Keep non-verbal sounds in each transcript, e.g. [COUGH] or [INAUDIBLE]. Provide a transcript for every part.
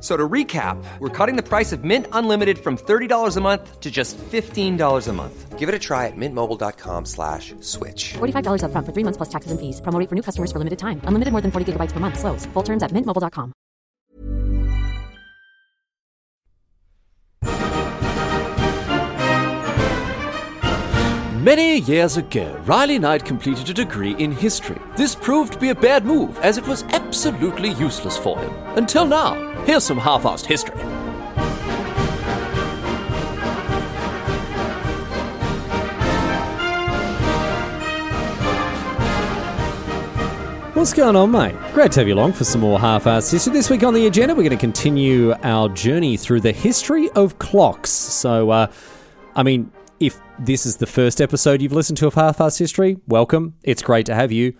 F- So to recap, we're cutting the price of Mint Unlimited from $30 a month to just $15 a month. Give it a try at mintmobile.com slash switch. $45 upfront for three months plus taxes and fees. Promo for new customers for limited time. Unlimited more than 40 gigabytes per month. Slows. Full terms at mintmobile.com. Many years ago, Riley Knight completed a degree in history. This proved to be a bad move, as it was absolutely useless for him. Until now, here's some half-assed history. What's going on, mate? Great to have you along for some more half-assed history. This week on the agenda, we're going to continue our journey through the history of clocks. So, uh, I mean, if this is the first episode you've listened to of half-assed history, welcome. It's great to have you.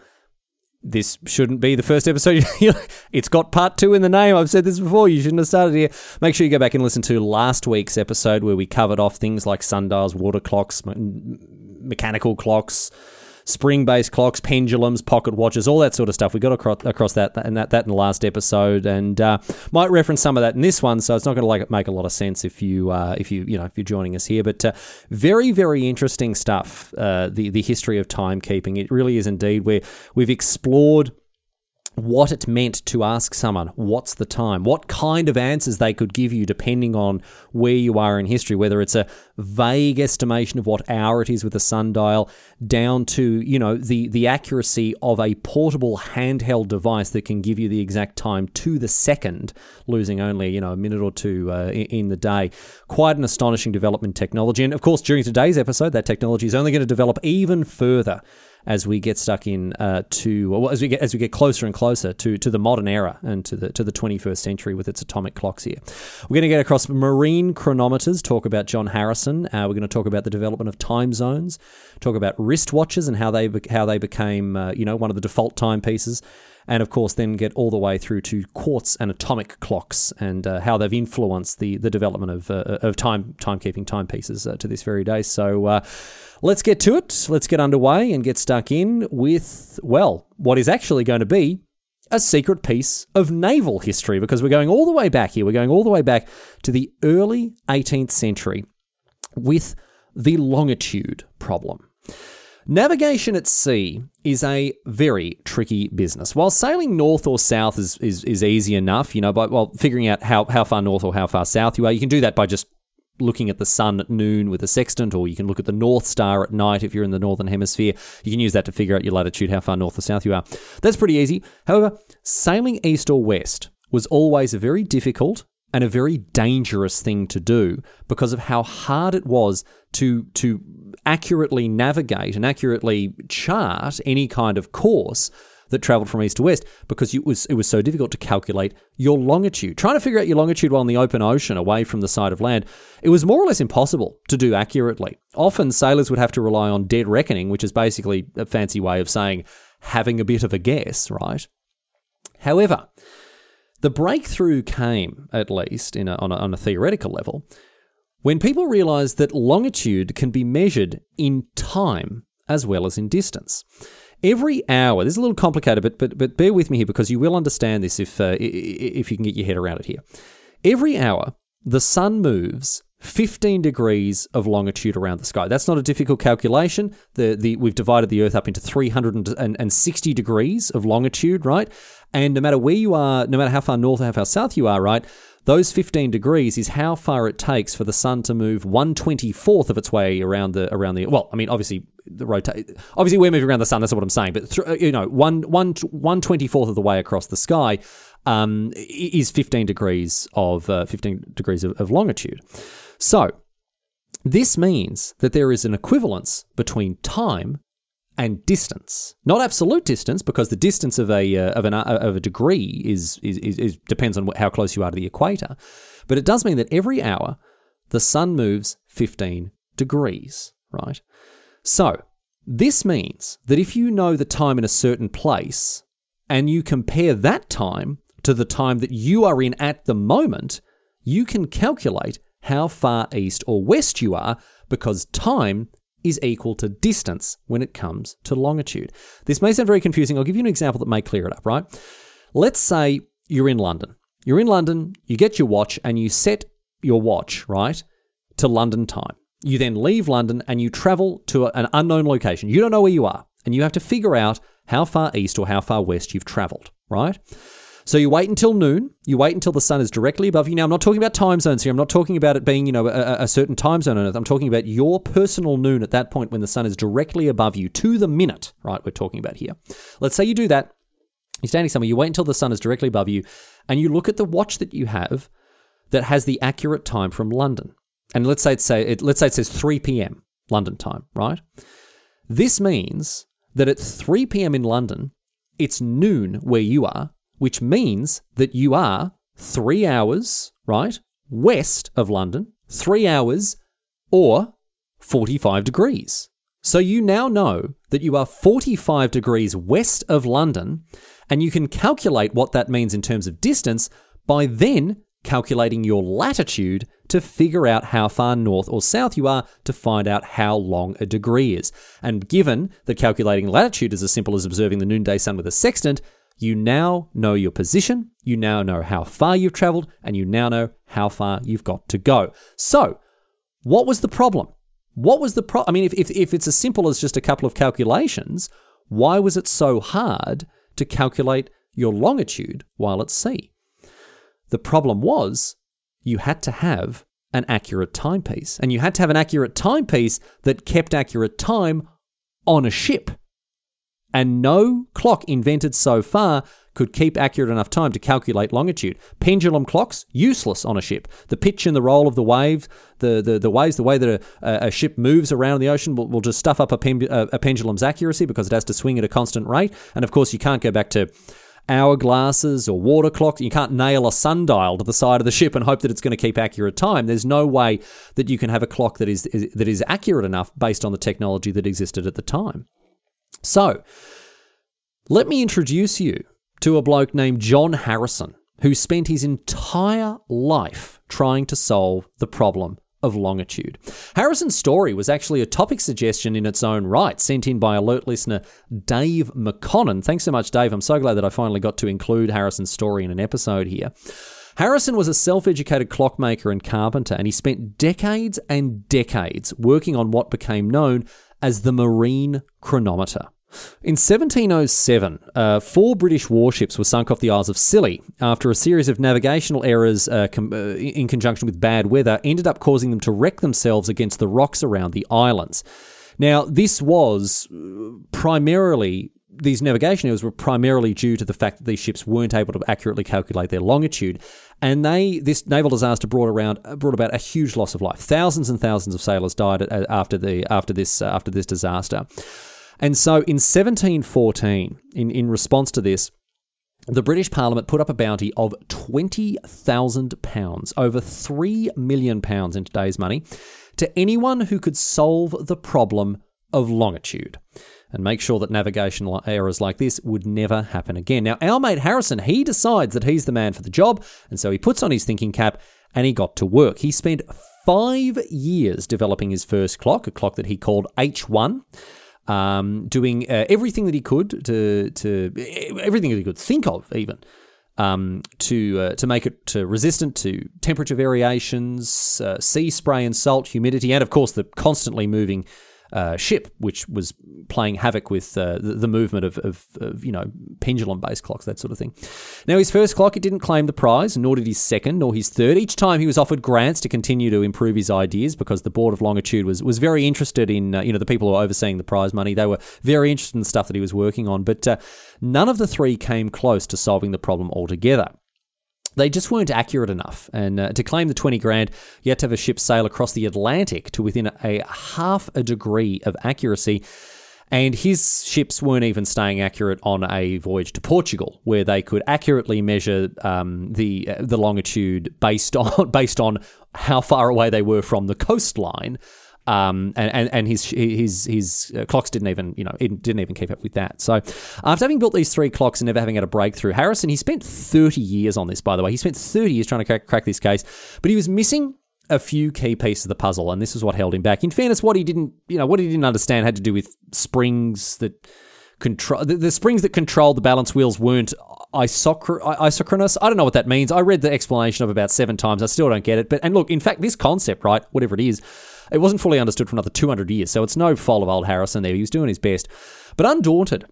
This shouldn't be the first episode. [LAUGHS] it's got part two in the name. I've said this before. You shouldn't have started here. Make sure you go back and listen to last week's episode where we covered off things like sundials, water clocks, me- mechanical clocks, spring-based clocks, pendulums, pocket watches, all that sort of stuff. We got across, across that and that that in the last episode, and uh, might reference some of that in this one. So it's not going to like make a lot of sense if you uh, if you you know if you're joining us here. But uh, very very interesting stuff. Uh, the the history of timekeeping. It really is indeed where we've explored what it meant to ask someone, what's the time? What kind of answers they could give you depending on where you are in history, whether it's a vague estimation of what hour it is with a sundial, down to, you know, the, the accuracy of a portable handheld device that can give you the exact time to the second, losing only, you know, a minute or two uh, in, in the day. Quite an astonishing development technology. And of course, during today's episode, that technology is only going to develop even further as we get stuck in uh, to well, as we get as we get closer and closer to to the modern era and to the to the 21st century with its atomic clocks here. We're going to get across marine chronometers, talk about John Harrison. Uh, we're going to talk about the development of time zones, talk about wristwatches and how they how they became uh, you know one of the default timepieces. And of course, then get all the way through to quartz and atomic clocks and uh, how they've influenced the the development of uh, of time timekeeping timepieces uh, to this very day. So uh, let's get to it. Let's get underway and get stuck in with, well, what is actually going to be a secret piece of naval history because we're going all the way back here. We're going all the way back to the early 18th century with the longitude problem. Navigation at sea is a very tricky business. While sailing north or south is, is, is easy enough, you know, by well, figuring out how, how far north or how far south you are, you can do that by just looking at the sun at noon with a sextant, or you can look at the North Star at night if you're in the northern hemisphere. You can use that to figure out your latitude, how far north or south you are. That's pretty easy. However, sailing east or west was always a very difficult and a very dangerous thing to do because of how hard it was to to accurately navigate and accurately chart any kind of course that traveled from east to west because it was it was so difficult to calculate your longitude. Trying to figure out your longitude while in the open ocean away from the side of land, it was more or less impossible to do accurately. Often sailors would have to rely on dead reckoning, which is basically a fancy way of saying having a bit of a guess, right? However, the breakthrough came, at least in a, on, a, on a theoretical level, when people realized that longitude can be measured in time as well as in distance. Every hour, this is a little complicated, but but but bear with me here because you will understand this if uh, if you can get your head around it here. Every hour, the sun moves 15 degrees of longitude around the sky. That's not a difficult calculation. The the we've divided the Earth up into 360 degrees of longitude, right? And no matter where you are, no matter how far north or how far south you are, right? Those 15 degrees is how far it takes for the sun to move 124th of its way around the around the well, I mean obviously the rotate obviously we're moving around the sun that's what I'm saying, but th- you know, one one 124th of the way across the sky um, is 15 degrees of uh, 15 degrees of, of longitude. So this means that there is an equivalence between time and distance. Not absolute distance, because the distance of a uh, of an uh, of a degree is, is, is, is depends on how close you are to the equator. But it does mean that every hour the sun moves 15 degrees, right? So this means that if you know the time in a certain place and you compare that time to the time that you are in at the moment, you can calculate how far east or west you are because time is equal to distance when it comes to longitude. This may sound very confusing. I'll give you an example that may clear it up, right? Let's say you're in London. You're in London, you get your watch and you set your watch, right, to London time. You then leave London and you travel to an unknown location. You don't know where you are, and you have to figure out how far east or how far west you've traveled, right? So you wait until noon. You wait until the sun is directly above you. Now, I'm not talking about time zones here. I'm not talking about it being, you know, a, a, certain time zone on Earth. I'm talking about your personal noon at that point when the sun is directly above you to the minute, right? We're talking about here. Let's say you do that. You're standing somewhere. You wait until the sun is directly above you, and you look at the watch that you have that has the accurate time from London. And let's say it say it, let's say it says 3 p.m. London time, right? This means that at 3 p.m. in London, it's noon where you are, which means that you are three hours, right, west of London, three hours or 45 degrees. So you now know that you are 45 degrees west of London, and you can calculate what that means in terms of distance by then calculating your latitude to figure out how far north or south you are to find out how long a degree is. And given that calculating latitude is as simple as observing the noonday sun with a sextant, you now know your position, you now know how far you've traveled, and you now know how far you've got to go. So, what was the problem? What was the problem? I mean, if, if, if it's as simple as just a couple of calculations, why was it so hard to calculate your longitude while at sea? The problem was you had to have an accurate timepiece, and you had to have an accurate timepiece that kept accurate time on a ship. And no clock invented so far could keep accurate enough time to calculate longitude. Pendulum clocks, useless on a ship. The pitch and the roll of the waves, the, the, the waves, the way that a, a ship moves around the ocean will, will just stuff up a, pen, a, a pendulum's accuracy because it has to swing at a constant rate. And of course, you can't go back to hourglasses or water clocks. You can't nail a sundial to the side of the ship and hope that it's going to keep accurate time. There's no way that you can have a clock that is, is that is accurate enough based on the technology that existed at the time. So, let me introduce you to a bloke named John Harrison, who spent his entire life trying to solve the problem of longitude. Harrison's story was actually a topic suggestion in its own right, sent in by alert listener Dave McConnon. Thanks so much, Dave. I'm so glad that I finally got to include Harrison's story in an episode here. Harrison was a self educated clockmaker and carpenter, and he spent decades and decades working on what became known as the marine chronometer. In 1707, uh, four British warships were sunk off the Isles of Scilly after a series of navigational errors uh, com- uh, in conjunction with bad weather ended up causing them to wreck themselves against the rocks around the islands. Now, this was uh, primarily these navigation errors were primarily due to the fact that these ships weren't able to accurately calculate their longitude, and they this naval disaster brought around brought about a huge loss of life. Thousands and thousands of sailors died uh, after the after this uh, after this disaster. And so in 1714, in, in response to this, the British Parliament put up a bounty of £20,000, over £3 million in today's money, to anyone who could solve the problem of longitude and make sure that navigational errors like this would never happen again. Now, our mate Harrison, he decides that he's the man for the job, and so he puts on his thinking cap and he got to work. He spent five years developing his first clock, a clock that he called H1 um, doing uh, everything that he could to to everything that he could think of, even um, to uh, to make it to resistant to temperature variations, uh, sea spray and salt, humidity, and of course the constantly moving uh, ship, which was playing havoc with uh, the, the, movement of, of, of you know pendulum-based clocks, that sort of thing. Now his first clock, it didn't claim the prize, nor did his second, nor his third. Each time he was offered grants to continue to improve his ideas because the board of longitude was was very interested in uh, you know the people who were overseeing the prize money. They were very interested in the stuff that he was working on, but uh, none of the three came close to solving the problem altogether they just weren't accurate enough. And uh, to claim the 20 grand, you had to have a ship sail across the Atlantic to within a half a degree of accuracy. And his ships weren't even staying accurate on a voyage to Portugal, where they could accurately measure um, the uh, the longitude based [LAUGHS] on based on how far away they were from the coastline. Um, and, and, and his his his uh, clocks didn't even you know didn't even keep up with that. So after having built these three clocks and never having had a breakthrough, Harrison he spent 30 years on this. By the way, he spent 30 years trying to crack, crack this case, but he was missing a few key pieces of the puzzle, and this is what held him back. In fairness, what he didn't you know what he didn't understand had to do with springs that control the, the springs that controlled the balance wheels weren't isochronous. I don't know what that means. I read the explanation of about seven times. I still don't get it. But and look, in fact, this concept, right, whatever it is, it wasn't fully understood for another 200 years, so it's no fault of old Harrison there. He was doing his best. But undaunted,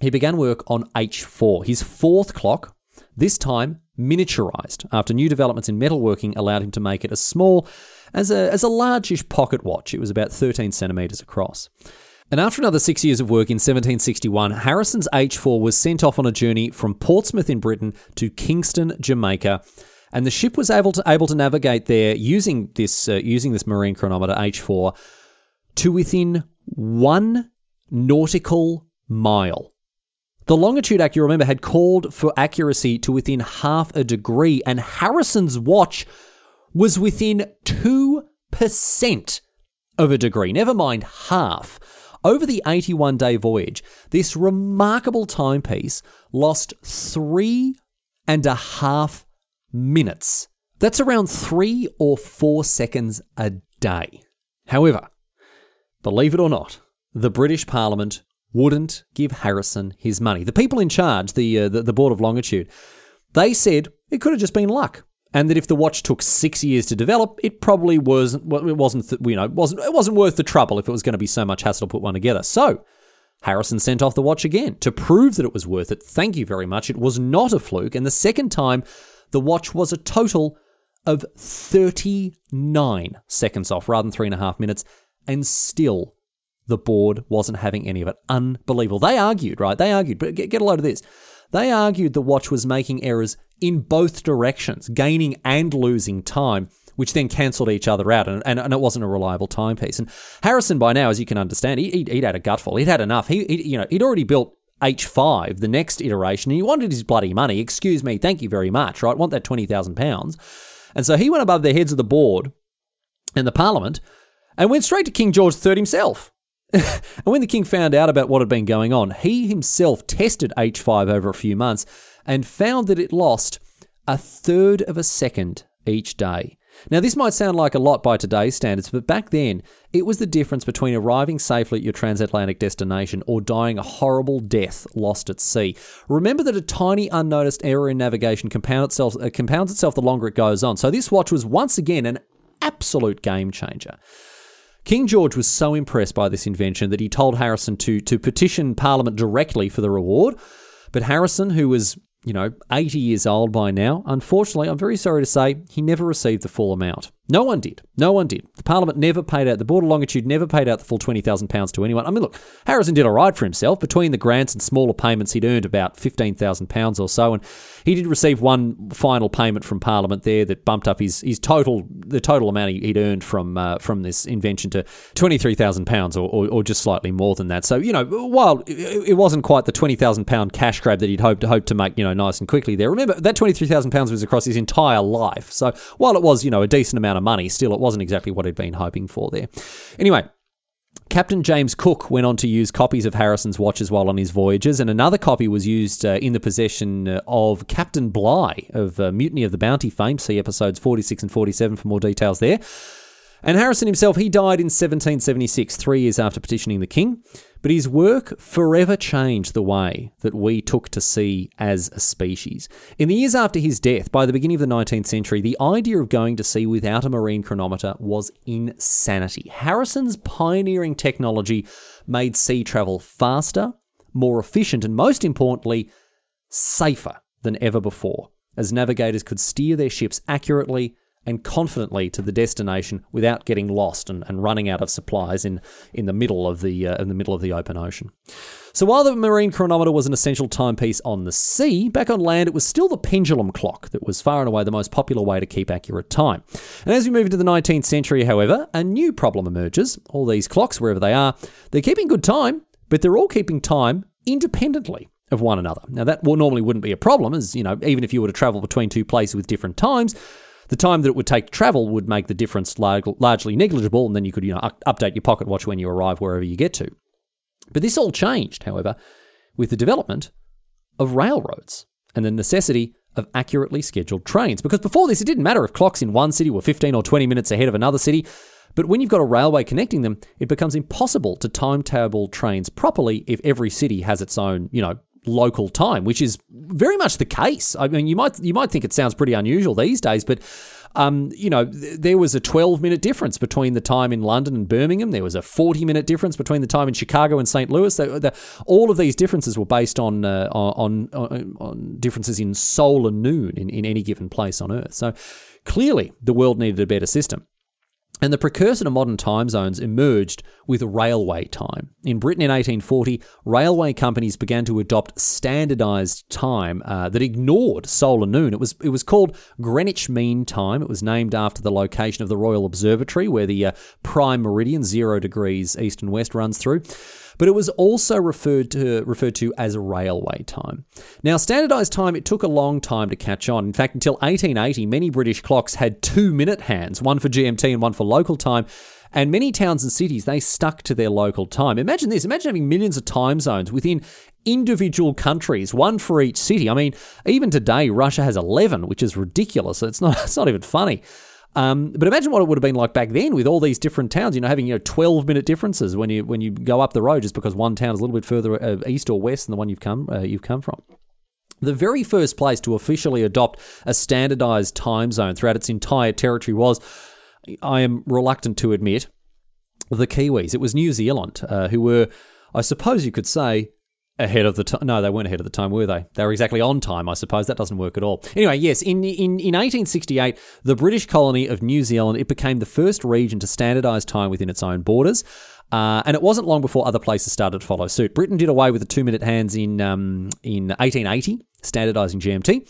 he began work on H4, his fourth clock, this time miniaturized after new developments in metalworking allowed him to make it as small as a, as a largish pocket watch. It was about 13 centimeters across. And after another six years of work in 1761, Harrison's H4 was sent off on a journey from Portsmouth in Britain to Kingston, Jamaica, and the ship was able to able to navigate there using this uh, using this marine chronometer H4 to within one nautical mile. The longitude act, you remember, had called for accuracy to within half a degree, and Harrison's watch was within two percent of a degree. Never mind half. Over the 81 day voyage, this remarkable timepiece lost three and a half minutes. That's around three or four seconds a day. However, believe it or not, the British Parliament wouldn't give Harrison his money. The people in charge, the, uh, the, the Board of Longitude, they said it could have just been luck, and that if the watch took six years to develop, it probably wasn't. Well, it wasn't. You know, wasn't it wasn't worth the trouble if it was going to be so much hassle to put one together. So. Harrison sent off the watch again to prove that it was worth it. Thank you very much. It was not a fluke. And the second time, the watch was a total of 39 seconds off rather than three and a half minutes, and still the board wasn't having any of it. Unbelievable. They argued, right? They argued, but get, get a load of this. They argued the watch was making errors in both directions, gaining and losing time, which then cancelled each other out, and, and, and, it wasn't a reliable timepiece. And Harrison, by now, as you can understand, he, would had a gutful. He'd had enough. He, he, you know, he'd already built H5, the next iteration, and he wanted his bloody money. Excuse me, thank you very much, right? Want that £20,000. And so he went above the heads of the board and the parliament and went straight to King George III himself. [LAUGHS] and when the king found out about what had been going on, he himself tested H5 over a few months and found that it lost a third of a second each day. Now, this might sound like a lot by today's standards, but back then, it was the difference between arriving safely at your transatlantic destination or dying a horrible death lost at sea. Remember that a tiny unnoticed error in navigation compounds itself, uh, compounds itself the longer it goes on. So, this watch was once again an absolute game changer. King George was so impressed by this invention that he told Harrison to, to petition Parliament directly for the reward. But Harrison, who was you know, 80 years old by now. Unfortunately, I'm very sorry to say he never received the full amount. No one did. No one did. The Parliament never paid out, the Board of Longitude never paid out the full £20,000 to anyone. I mean, look, Harrison did all right for himself. Between the grants and smaller payments, he'd earned about £15,000 or so. And he did receive one final payment from Parliament there that bumped up his, his total, the total amount he'd earned from uh, from this invention to £23,000 or, or, or, just slightly more than that. So, you know, while it wasn't quite the £20,000 cash grab that he'd hoped, hoped to make, you know, nice and quickly there, remember that £23,000 was across his entire life. So while it was, you know, a decent amount of money, still it wasn't exactly what he'd been hoping for there. Anyway, Captain James Cook went on to use copies of Harrison's watches while on his voyages, and another copy was used uh, in the possession uh, of Captain Bligh of uh, Mutiny of the Bounty fame. See episodes 46 and 47 for more details there. And Harrison himself, he died in 1776, three years after petitioning the king. But his work forever changed the way that we took to sea as a species. In the years after his death, by the beginning of the 19th century, the idea of going to sea without a marine chronometer was insanity. Harrison's pioneering technology made sea travel faster, more efficient, and most importantly, safer than ever before, as navigators could steer their ships accurately and confidently to the destination without getting lost and, and running out of supplies in, in the middle of the uh, in the middle of the open ocean. So while the marine chronometer was an essential timepiece on the sea, back on land it was still the pendulum clock that was far and away the most popular way to keep accurate time. And as we move into the 19th century, however, a new problem emerges. All these clocks, wherever they are, they're keeping good time, but they're all keeping time independently of one another. Now that normally wouldn't be a problem, as you know, even if you were to travel between two places with different times the time that it would take to travel would make the difference largely negligible, and then you could you know update your pocket watch when you arrive wherever you get to. But this all changed, however, with the development of railroads and the necessity of accurately scheduled trains. Because before this, it didn't matter if clocks in one city were 15 or 20 minutes ahead of another city. But when you've got a railway connecting them, it becomes impossible to timetable trains properly if every city has its own, you know, local time, which is very much the case. I mean, you might you might think it sounds pretty unusual these days, but um, you know, there was a 12 minute difference between the time in London and Birmingham. There was a 40 minute difference between the time in Chicago and St. Louis. All of these differences were based on, uh, on, on, on differences in solar noon in, in any given place on Earth. So clearly, the world needed a better system. And the precursor to modern time zones emerged with railway time. In Britain in 1840, railway companies began to adopt standardized time uh, that ignored solar noon. It was, it was called Greenwich Mean Time. It was named after the location of the Royal Observatory, where the uh, prime meridian, zero degrees east and west, runs through but it was also referred to referred to as railway time. Now, standardized time it took a long time to catch on. In fact, until 1880, many British clocks had 2-minute hands, one for GMT and one for local time. And many towns and cities, they stuck to their local time. Imagine this imagine having millions of time zones within individual countries, one for each city. I mean, even today, Russia has 11, which is ridiculous. It's not, [LAUGHS] it's not even funny. Um, but imagine what it would have been like back then with all these different towns. You know, having you know twelve minute differences when you when you go up the road just because one town is a little bit further uh, east or west than the one you've come uh, you've come from. The very first place to officially adopt a standardized time zone throughout its entire territory was, I am reluctant to admit, the Kiwis. It was New Zealand, uh, who were, I suppose you could say, ahead of the time. No, they weren't ahead of the time, were they? They were exactly on time, I suppose. That doesn't work at all. Anyway, yes, in, in, in 1868, the British colony of New Zealand, it became the first region to standardise time within its own borders. Uh, and it wasn't long before other places started to follow suit. Britain did away with the two-minute hands in um, in 1880, standardising GMT.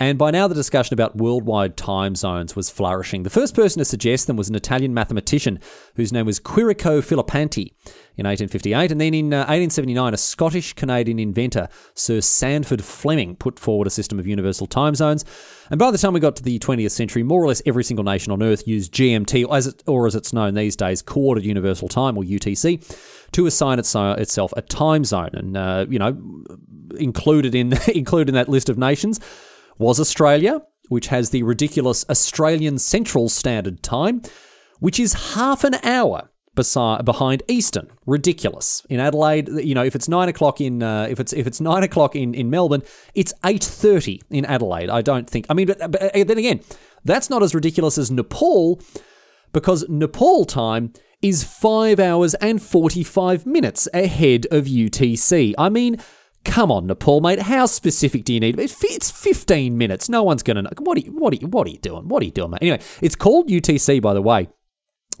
And by now, the discussion about worldwide time zones was flourishing. The first person to suggest them was an Italian mathematician whose name was Quirico Filopanti in 1858. And then in uh, 1879, a Scottish Canadian inventor, Sir Sandford Fleming, put forward a system of universal time zones. And by the time we got to the 20th century, more or less every single nation on Earth used GMT, as it, or as it's known these days, Coordinated Universal Time, or UTC, to assign uh, itself a time zone. And, uh, you know, included in, [LAUGHS] included in that list of nations was Australia, which has the ridiculous Australian Central Standard Time, which is half an hour behind Eastern. Ridiculous. In Adelaide, you know, if it's nine o'clock in uh, if it's if it's nine o'clock in, in Melbourne, it's eight thirty in Adelaide. I don't think. I mean, but, but uh, then again, that's not as ridiculous as Nepal, because Nepal time is five hours and forty five minutes ahead of UTC. I mean. Come on, Nepal, mate. How specific do you need? It's 15 minutes. No one's going to know. What are, you, what, are you, what are you doing? What are you doing, mate? Anyway, it's called UTC, by the way,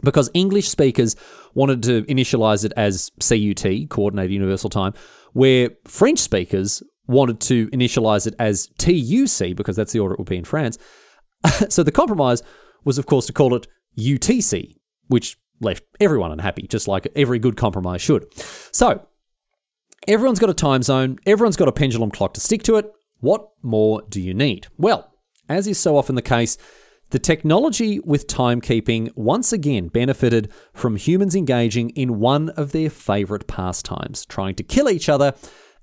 because English speakers wanted to initialize it as CUT, Coordinated Universal Time, where French speakers wanted to initialize it as TUC, because that's the order it would be in France. [LAUGHS] so the compromise was, of course, to call it UTC, which left everyone unhappy, just like every good compromise should. So Everyone's got a time zone, everyone's got a pendulum clock to stick to it. What more do you need? Well, as is so often the case, the technology with timekeeping once again benefited from humans engaging in one of their favourite pastimes, trying to kill each other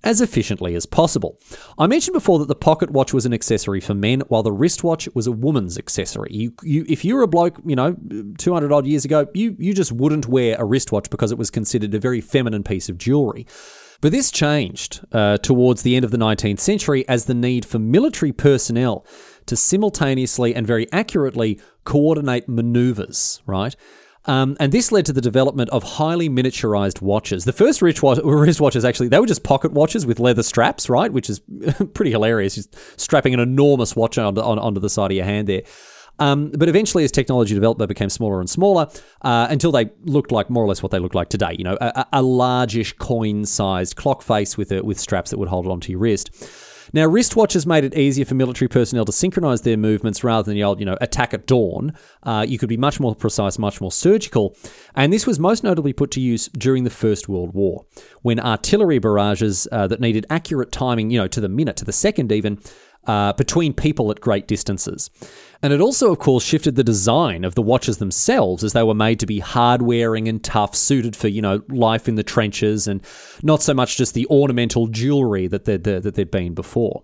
as efficiently as possible. I mentioned before that the pocket watch was an accessory for men, while the wristwatch was a woman's accessory. You, you, if you were a bloke, you know, 200 odd years ago, you, you just wouldn't wear a wristwatch because it was considered a very feminine piece of jewelry. But this changed uh, towards the end of the 19th century as the need for military personnel to simultaneously and very accurately coordinate maneuvers, right? Um, and this led to the development of highly miniaturized watches. The first wristwatches, actually, they were just pocket watches with leather straps, right? Which is [LAUGHS] pretty hilarious. Just strapping an enormous watch on, on, onto the side of your hand there. Um, but eventually, as technology developed, they became smaller and smaller uh, until they looked like more or less what they look like today. You know, a, a largish coin-sized clock face with a, with straps that would hold it onto your wrist. Now, wristwatches made it easier for military personnel to synchronize their movements rather than the old, you know, attack at dawn. Uh, you could be much more precise, much more surgical. And this was most notably put to use during the First World War, when artillery barrages uh, that needed accurate timing, you know, to the minute, to the second even, uh, between people at great distances. And it also, of course, shifted the design of the watches themselves as they were made to be hard wearing and tough, suited for, you know, life in the trenches and not so much just the ornamental jewelry that there'd, that there'd been before.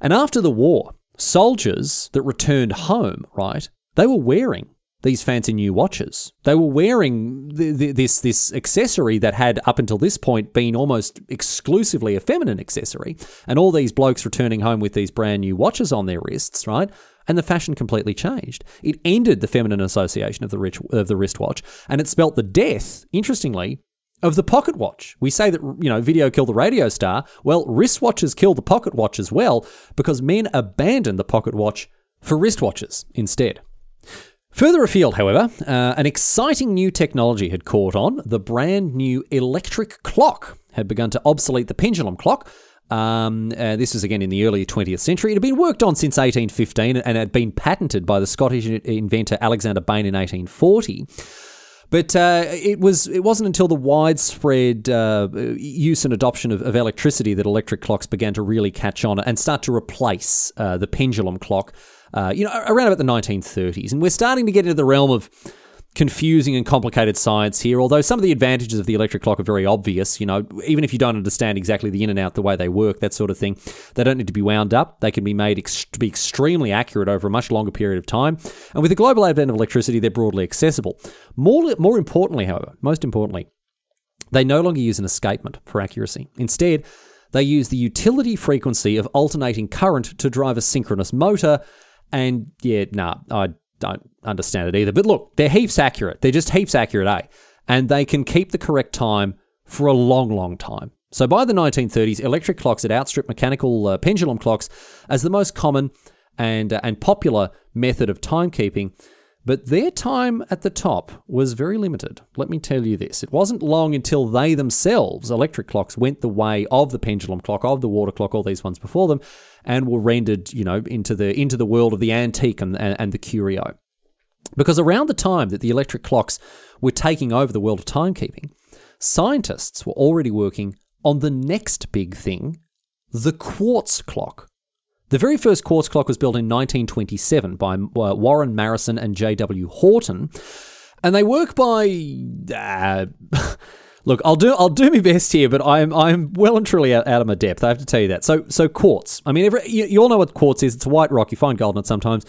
And after the war, soldiers that returned home, right, they were wearing these fancy new watches. They were wearing the, the, this this accessory that had up until this point been almost exclusively a feminine accessory, and all these blokes returning home with these brand new watches on their wrists, right? and the fashion completely changed. It ended the feminine association of the, rich, of the wristwatch, and it spelt the death, interestingly, of the pocket watch. We say that, you know, video killed the radio star. Well, wristwatches killed the pocket watch as well because men abandoned the pocket watch for wristwatches instead. Further afield, however, uh, an exciting new technology had caught on. The brand new electric clock had begun to obsolete the pendulum clock um, uh, this was again in the early 20th century. It had been worked on since 1815 and had been patented by the Scottish inventor Alexander Bain in 1840. But uh, it was it wasn't until the widespread uh, use and adoption of, of, electricity that electric clocks began to really catch on and start to replace uh, the pendulum clock. Uh, you know, around about the 1930s, and we're starting to get into the realm of confusing and complicated science here, although some of the advantages of the electric clock are very obvious. You know, even if you don't understand exactly the in and out, the way they work, that sort of thing, they don't need to be wound up. They can be made ex- to be extremely accurate over a much longer period of time. And with the global advent of electricity, they're broadly accessible. More, more importantly, however, most importantly, they no longer use an escapement for accuracy. Instead, they use the utility frequency of alternating current to drive a synchronous motor. And yeah, nah, I don't understand it either. But look, they're heaps accurate. They're just heaps accurate, eh? And they can keep the correct time for a long, long time. So by the 1930s, electric clocks had outstripped mechanical uh, pendulum clocks as the most common and, uh, and popular method of timekeeping. But their time at the top was very limited. Let me tell you this. It wasn't long until they themselves, electric clocks, went the way of the pendulum clock, of the water clock, all these ones before them, and were rendered, you know, into the into the world of the antique and, and, and the curio. Because around the time that the electric clocks were taking over the world of timekeeping, scientists were already working on the next big thing, the quartz clock. The very first quartz clock was built in 1927 by uh, Warren Marrison and J.W. Horton, and they work by. Uh, [LAUGHS] look, I'll do I'll do my best here, but I'm I'm well and truly out, out, of my depth. I have to tell you that. So so quartz. I mean, every, you, you all know what quartz is. It's a white rock. You find gold in it sometimes.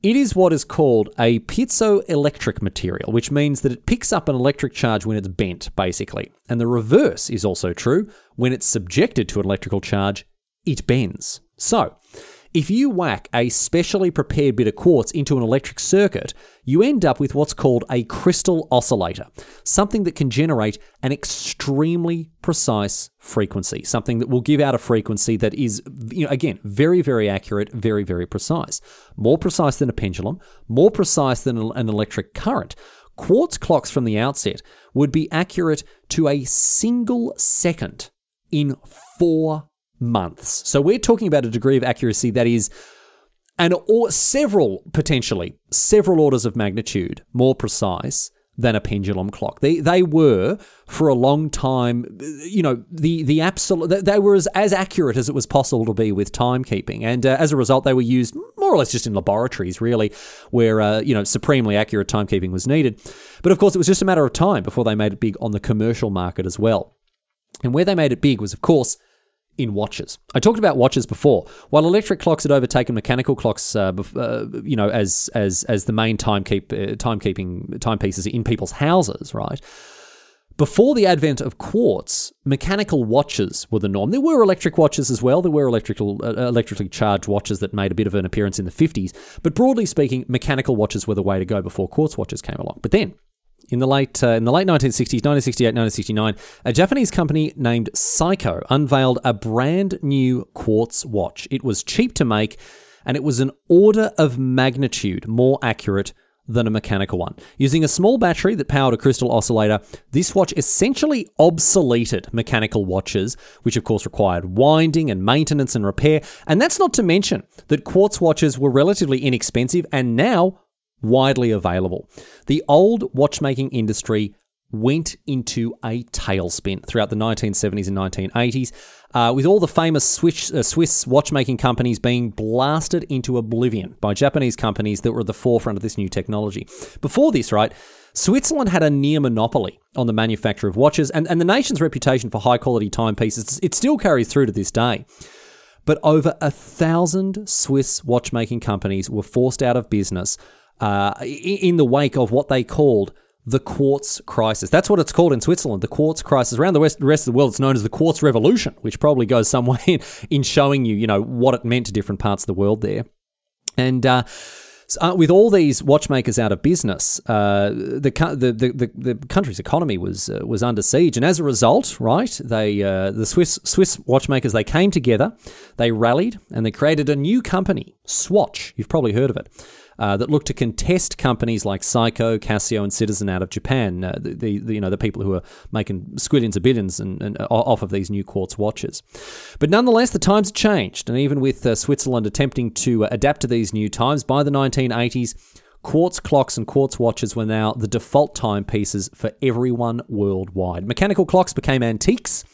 It is what is called a piezoelectric material, which means that it picks up an electric charge when it's bent, basically. And the reverse is also true. When it's subjected to an electrical charge, it bends. So, if you whack a specially prepared bit of quartz into an electric circuit, you end up with what's called a crystal oscillator, something that can generate an extremely precise frequency, something that will give out a frequency that is, you know, again, very, very accurate, very, very precise. More precise than a pendulum, more precise than an electric current. Quartz clocks from the outset would be accurate to a single second in four months. So we're talking about a degree of accuracy that is and or several potentially several orders of magnitude more precise than a pendulum clock. They they were for a long time, you know, the the absolute they were as, as accurate as it was possible to be with timekeeping, and uh, as a result, they were used more or less just in laboratories, really, where uh, you know supremely accurate timekeeping was needed. But of course, it was just a matter of time before they made it big on the commercial market as well. And where they made it big was, of course, in watches. I talked about watches before. While electric clocks had overtaken mechanical clocks, uh, uh, you know, as as as the main time keep uh, timekeeping timepieces in people's houses, right? Before the advent of quartz, mechanical watches were the norm. There were electric watches as well. There were electrical, uh, electrically charged watches that made a bit of an appearance in the 50s. But broadly speaking, mechanical watches were the way to go before quartz watches came along. But then, in the late uh, in the late 1960s, 1968, 1969, a Japanese company named Seiko unveiled a brand new quartz watch. It was cheap to make, and it was an order of magnitude more accurate than a mechanical one. Using a small battery that powered a crystal oscillator, this watch essentially obsoleted mechanical watches, which of course required winding and maintenance and repair. And that's not to mention that quartz watches were relatively inexpensive and now widely available. The old watchmaking industry went into a tailspin throughout the 1970s and 1980s, uh, with all the famous Swiss, uh, Swiss watchmaking companies being blasted into oblivion by Japanese companies that were at the forefront of this new technology. Before this, right, Switzerland had a near monopoly on the manufacture of watches, and, and the nation's reputation for high quality timepieces, it still carries through to this day. But over a thousand Swiss watchmaking companies were forced out of business uh, in the wake of what they called the quartz crisis. That's what it's called in Switzerland, the quartz crisis. Around the rest, rest of the world, it's known as the quartz revolution, which probably goes some way [LAUGHS] in, in showing you, you know, what it meant to different parts of the world there. And uh, so, uh, with all these watchmakers out of business, uh, the, the, the, the, country's economy was uh, was under siege, and as a result, right, they uh, the Swiss Swiss watchmakers they came together, they rallied, and they created a new company, Swatch. You've probably heard of it uh, that look to contest companies like Seiko, Casio, and Citizen out of Japan. Uh, the, the, you know the people who are making squillions of billions and, and, off of these new quartz watches. But nonetheless, the times changed, and even with uh, Switzerland attempting to uh, adapt to these new times, by the 1980s. Quartz clocks and quartz watches were now the default timepieces for everyone worldwide. Mechanical clocks became antiques,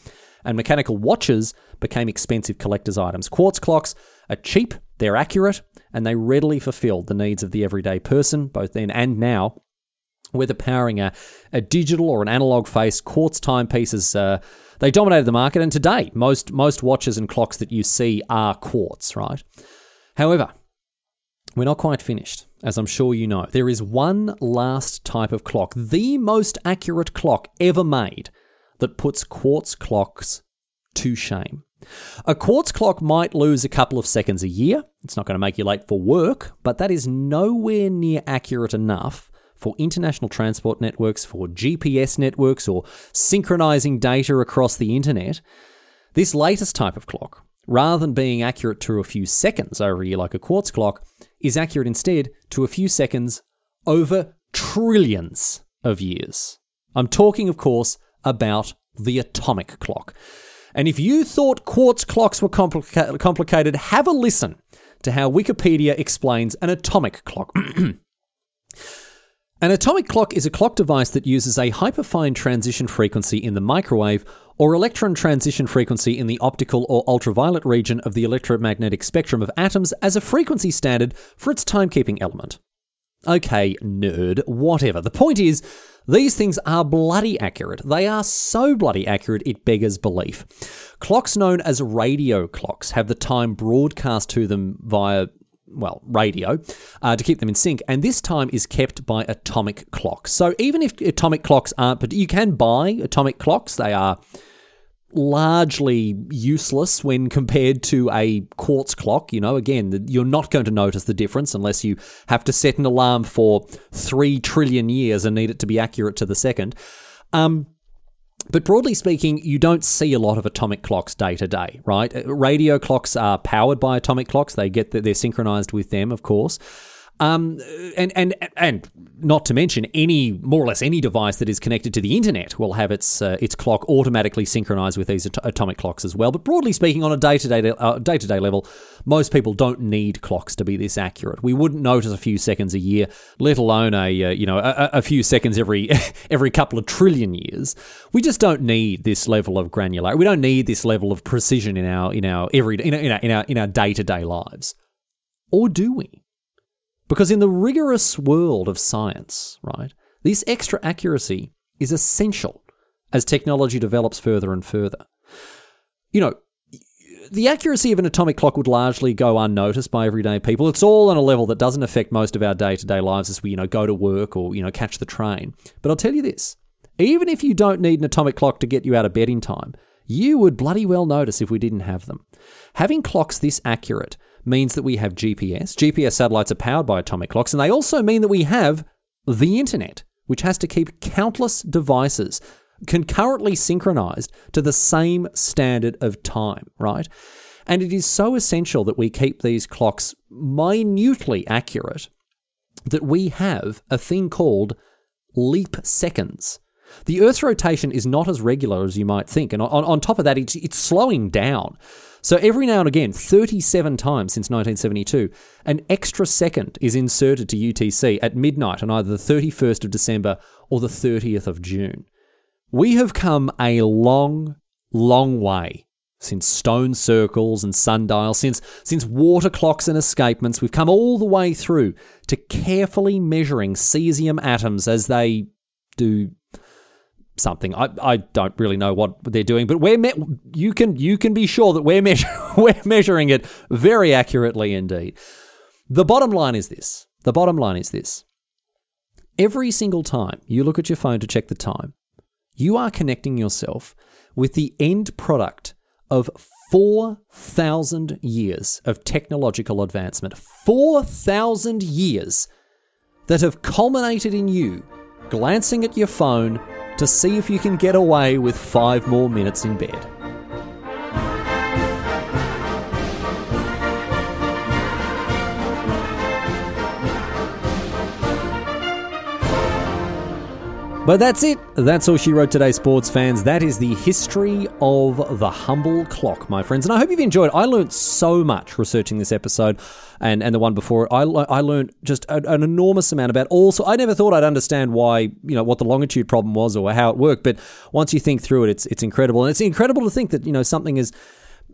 and mechanical watches became expensive collector's items. Quartz clocks are cheap, they're accurate, and they readily fulfilled the needs of the everyday person, both then and now. Whether powering a, a digital or an analog face, quartz timepieces, uh, they dominated the market, and today, most, most watches and clocks that you see are quartz, right? However, we're not quite finished, as I'm sure you know. There is one last type of clock, the most accurate clock ever made, that puts quartz clocks to shame. A quartz clock might lose a couple of seconds a year. It's not going to make you late for work, but that is nowhere near accurate enough for international transport networks, for GPS networks, or synchronizing data across the internet. This latest type of clock, rather than being accurate to a few seconds over a year like a quartz clock, is accurate instead to a few seconds over trillions of years. I'm talking, of course, about the atomic clock. And if you thought quartz clocks were complica- complicated, have a listen to how Wikipedia explains an atomic clock. [CLEARS THROAT] An atomic clock is a clock device that uses a hyperfine transition frequency in the microwave or electron transition frequency in the optical or ultraviolet region of the electromagnetic spectrum of atoms as a frequency standard for its timekeeping element. Okay, nerd, whatever. The point is, these things are bloody accurate. They are so bloody accurate it beggars belief. Clocks known as radio clocks have the time broadcast to them via well, radio, uh, to keep them in sync. And this time is kept by atomic clocks. So even if atomic clocks aren't, but you can buy atomic clocks, they are largely useless when compared to a quartz clock. You know, again, you're not going to notice the difference unless you have to set an alarm for three trillion years and need it to be accurate to the second. Um, but broadly speaking, you don't see a lot of atomic clocks day to day, right? Radio clocks are powered by atomic clocks. They get they're synchronized with them, of course. Um, and and and not to mention any more or less any device that is connected to the internet will have its uh, its clock automatically synchronized with these at- atomic clocks as well. But broadly speaking, on a day to day day to day level, most people don't need clocks to be this accurate. We wouldn't notice a few seconds a year, let alone a uh, you know a, a, few seconds every [LAUGHS] every couple of trillion years. We just don't need this level of granularity. We don't need this level of precision in our in our every in our in our in our day to day lives, or do we? Because in the rigorous world of science, right, this extra accuracy is essential as technology develops further and further. You know, the accuracy of an atomic clock would largely go unnoticed by everyday people. It's all on a level that doesn't affect most of our day-to-day lives as we, you know, go to work or, you know, catch the train. But I'll tell you this. Even if you don't need an atomic clock to get you out of bed in time, you would bloody well notice if we didn't have them. Having clocks this accurate means that we have GPS. GPS satellites are powered by atomic clocks, and they also mean that we have the internet, which has to keep countless devices concurrently synchronized to the same standard of time, right? And it is so essential that we keep these clocks minutely accurate that we have a thing called leap seconds. The Earth's rotation is not as regular as you might think, and on, on top of that, it's, it's slowing down. So every now and again, 37 times since 1972, an extra second is inserted to UTC at midnight on either the 31st of December or the 30th of June. We have come a long, long way since stone circles and sundials, since since water clocks and escapements. We've come all the way through to carefully measuring cesium atoms as they do something. I, I don't really know what they're doing, but we're me- you can you can be sure that we're measure- [LAUGHS] we're measuring it very accurately indeed. The bottom line is this. The bottom line is this. Every single time you look at your phone to check the time, you are connecting yourself with the end product of 4,000 years of technological advancement. 4,000 years that have culminated in you glancing at your phone to see if you can get away with five more minutes in bed. But that's it. That's all she wrote today, sports fans. That is the history of the humble clock, my friends. And I hope you've enjoyed. I learned so much researching this episode and, and the one before it. I, I learned just an enormous amount about also. I never thought I'd understand why, you know, what the longitude problem was or how it worked. But once you think through it, it's, it's incredible. And it's incredible to think that, you know, something is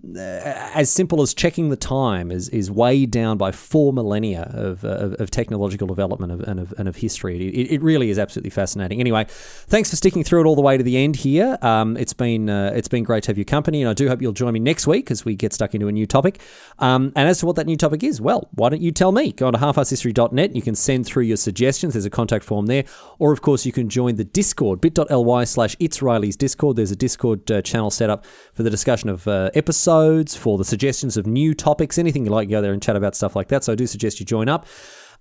as simple as checking the time is, is weighed down by four millennia of, uh, of, of, technological development of, and, of, and of history. It, it, really is absolutely fascinating. Anyway, thanks for sticking through it all the way to the end here. Um, it's been uh, it's been great to have your company, and I do hope you'll join me next week as we get stuck into a new topic. Um, and as to what that new topic is, well, why don't you tell me? Go on to halfarsedhistory.net. You can send through your suggestions. There's a contact form there, or of course you can join the Discord bit.ly slash it's Riley's Discord. There's a Discord uh, channel set up for the discussion of uh, episodes episodes, for the suggestions of new topics, anything you like, go there and chat about stuff like that. So I do suggest you join up.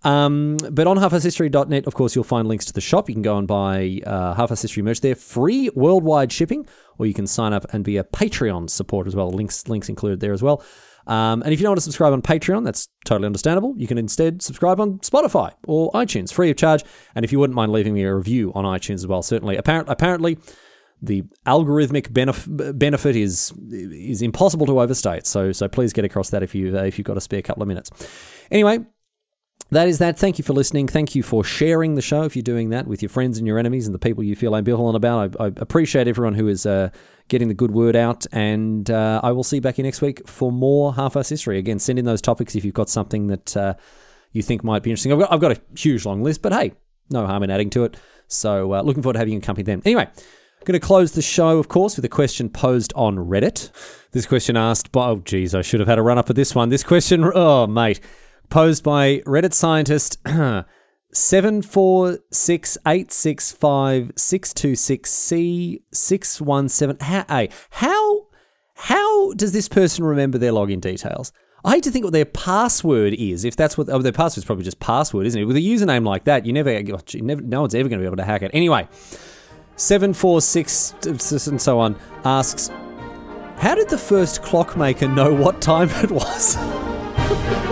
Um, but on halfarsedhistory.net, of course, you'll find links to the shop. You can go and buy uh, Half-Arsed History merch there, free worldwide shipping, or you can sign up and be a Patreon supporter as well. Links links included there as well. Um, and if you don't want to subscribe on Patreon, that's totally understandable. You can instead subscribe on Spotify or iTunes, free of charge. And if you wouldn't mind leaving me a review on iTunes as well, certainly. Appar- apparently, the algorithmic benef- benefit is is impossible to overstate. So so please get across that if you uh, if you've got a spare couple of minutes. Anyway, that is that. Thank you for listening. Thank you for sharing the show if you're doing that with your friends and your enemies and the people you feel ambivalent about. I, I appreciate everyone who is uh, getting the good word out, and uh, I will see you back here next week for more half-arsed history. Again, send in those topics if you've got something that uh, you think might be interesting. I've got I've got a huge long list, but hey, no harm in adding to it. So uh, looking forward to having you company then. Anyway. Going to close the show, of course, with a question posed on Reddit. This question asked by, oh, geez, I should have had a run up at this one. This question, [LAUGHS] oh, mate, posed by Reddit scientist [CLEARS THROAT] seven four six eight six five six two six C six one seven. How, how how does this person remember their login details? I hate to think what their password is. If that's what oh, their password is, probably just password, isn't it? With a username like that, you never, you never, no one's ever going to be able to hack it. Anyway. 746 and so on asks, How did the first clockmaker know what time it was? [LAUGHS]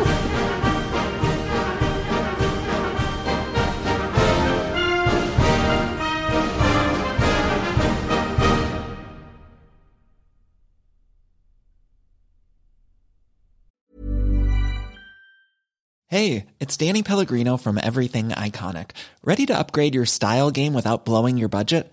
Hey, it's Danny Pellegrino from Everything Iconic. Ready to upgrade your style game without blowing your budget?